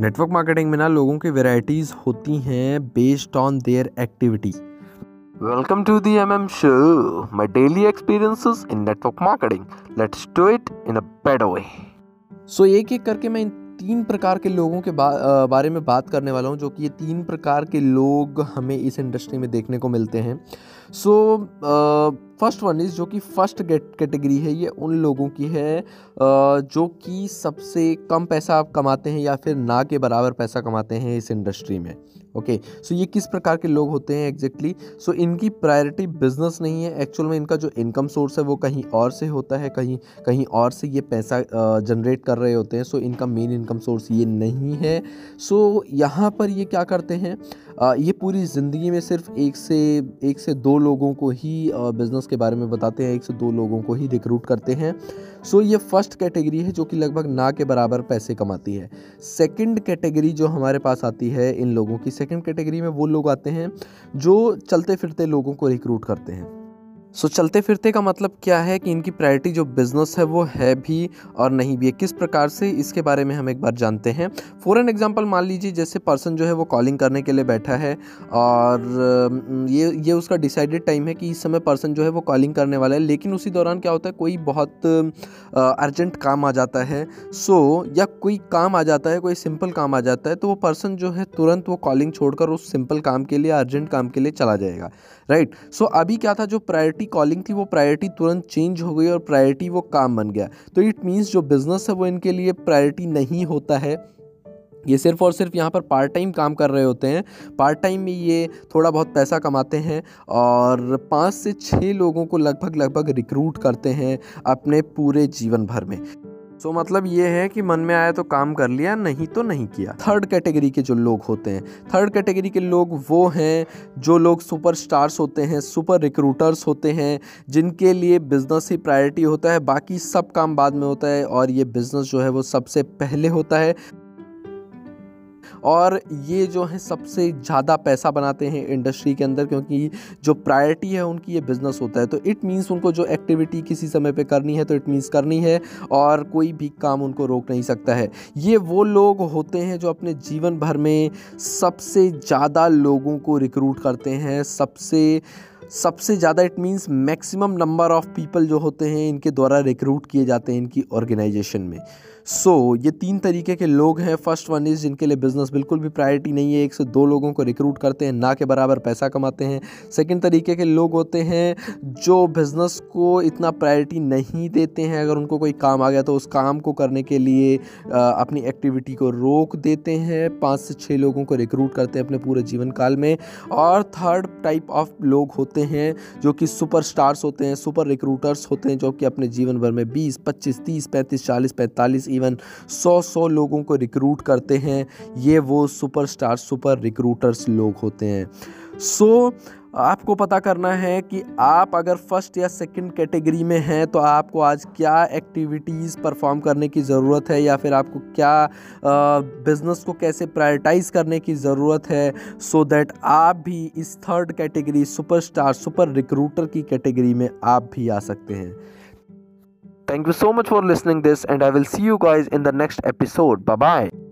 Network marketing में ना लोगों की वेराइटीज़ होती हैं based on their activity Welcome to the MM Show, my daily experiences in network marketing. Let's do it in a better way. So एक एक करके मैं इन तीन प्रकार के लोगों के बा, बारे में बात करने वाला हूँ जो कि ये तीन प्रकार के लोग हमें इस इंडस्ट्री में देखने को मिलते हैं सो फ़र्स्ट वन इज़ जो कि फ़र्स्ट कैटेगरी है ये उन लोगों की है जो कि सबसे कम पैसा आप कमाते हैं या फिर ना के बराबर पैसा कमाते हैं इस इंडस्ट्री में ओके? Okay, सो so ये किस प्रकार के लोग होते हैं एग्जैक्टली exactly? सो so, इनकी प्रायोरिटी बिज़नेस नहीं है एक्चुअल में इनका जो इनकम सोर्स है वो कहीं और से होता है कहीं कहीं और से ये पैसा जनरेट कर रहे होते हैं सो so, इनका मेन इनकम सोर्स ये नहीं है। सो so, यहाँ पर ये क्या करते हैं? ये पूरी ज़िंदगी में सिर्फ़ एक से एक से दो लोगों को ही बिज़नेस के बारे में बताते हैं, एक से दो लोगों को ही रिक्रूट करते हैं। सो ये फ़र्स्ट कैटेगरी है जो कि लगभग ना के बराबर पैसे कमाती है। सेकंड कैटेगरी जो हमारे पास आती है इन लोगों की सेकंड कैटेगरी में वो लोग आते हैं जो चलते फिरते लोगों को रिक्रूट करते हैं। सो चलते फिरते का मतलब क्या है कि इनकी प्रायोरिटी जो बिज़नेस है वो है भी और नहीं भी है? किस प्रकार से? इसके बारे में हम एक बार जानते हैं। फॉर एन एग्ज़ाम्पल मान लीजिए जैसे पर्सन जो है वो कॉलिंग करने के लिए बैठा है और ये ये उसका डिसाइडेड टाइम है कि इस समय पर्सन जो है वो कॉलिंग करने वाला है। लेकिन उसी दौरान क्या होता है? कोई बहुत अर्जेंट काम आ जाता है। सो या कोई काम आ जाता है, कोई सिंपल काम आ जाता है तो वो पर्सन जो है तुरंत वो कॉलिंग छोड़कर उस सिंपल काम के लिए अर्जेंट काम के लिए चला जाएगा। राइट सो अभी क्या था? जो प्रायोरिटी कॉलिंग थी, वो प्रायोरिटी तुरंत चेंज हो गई और प्रायोरिटी वो काम बन गया। तो इट मीन्स जो बिज़नेस है, वो इनके लिए प्रायोरिटी नहीं होता है। ये सिर्फ़ और सिर्फ़ यहाँ पर पार्ट टाइम काम कर रहे होते हैं। पार्ट टाइम में ये थोड़ा बहुत पैसा कमाते हैं और पाँच से छः लोगों को लगभग लगभग रिक्रूट करते हैं अपने पूरे जीवन भर में। सो so, मतलब ये है कि मन में आया तो काम कर लिया नहीं तो नहीं किया। थर्ड कैटेगरी के जो लोग होते हैं थर्ड कैटेगरी के लोग वो हैं जो लोग सुपर स्टार्स होते हैं सुपर रिक्रूटर्स होते हैं जिनके लिए बिज़नेस ही प्रायोरिटी होता है बाकी सब काम बाद में होता है और ये बिज़नेस जो है वो सबसे पहले होता है। और ये जो है सबसे ज़्यादा पैसा बनाते हैं इंडस्ट्री के अंदर, क्योंकि जो प्रायोरिटी है उनकी ये बिज़नेस होता है। तो इट मीन्स उनको जो एक्टिविटी किसी समय पे करनी है तो इट मीन्स करनी है और कोई भी काम उनको रोक नहीं सकता है। ये वो लोग होते हैं जो अपने जीवन भर में सबसे ज़्यादा लोगों को रिक्रूट करते हैं, सबसे सबसे ज़्यादा it means maximum number of people जो होते हैं, इनके द्वारा रिक्रूट किए जाते हैं इनकी ऑर्गेनाइजेशन में। सो so, ये तीन तरीके के लोग हैं। फ़र्स्ट वन इज़ जिनके लिए बिज़नेस बिल्कुल भी प्रायोरिटी नहीं है। एक से दो लोगों को रिक्रूट करते हैं ना के बराबर पैसा कमाते हैं। सेकंड तरीके के लोग होते हैं जो बिज़नेस को इतना प्रायोरिटी नहीं देते हैं। अगर उनको कोई काम आ गया तो उस काम को करने के लिए अपनी एक्टिविटी को रोक देते हैं। पाँच से छः लोगों को रिक्रूट करते हैं अपने पूरे जीवन काल में। और थर्ड टाइप ऑफ़ लोग होते हैं जो कि सुपर स्टार्स होते हैं सुपर रिक्रूटर्स होते हैं जो कि अपने जीवन भर में बीस पच्चीस तीस पैंतीस चालीस पैंतालीस इवन सौ सौ लोगों को रिक्रूट करते हैं। ये वो सुपरस्टार सुपर रिक्रूटर्स लोग होते हैं। सो so, आपको पता करना है कि आप अगर फ़र्स्ट या सेकंड कैटेगरी में हैं तो आपको आज क्या एक्टिविटीज़ परफॉर्म करने की ज़रूरत है या फिर आपको क्या बिज़नेस को कैसे प्रायोरिटाइज़ करने की ज़रूरत है सो so दैट आप भी इस third category superstar super recruiter की कैटेगरी में आप भी आ सकते हैं। Thank you so much for listening this and I will see you guys in the next episode. Bye bye.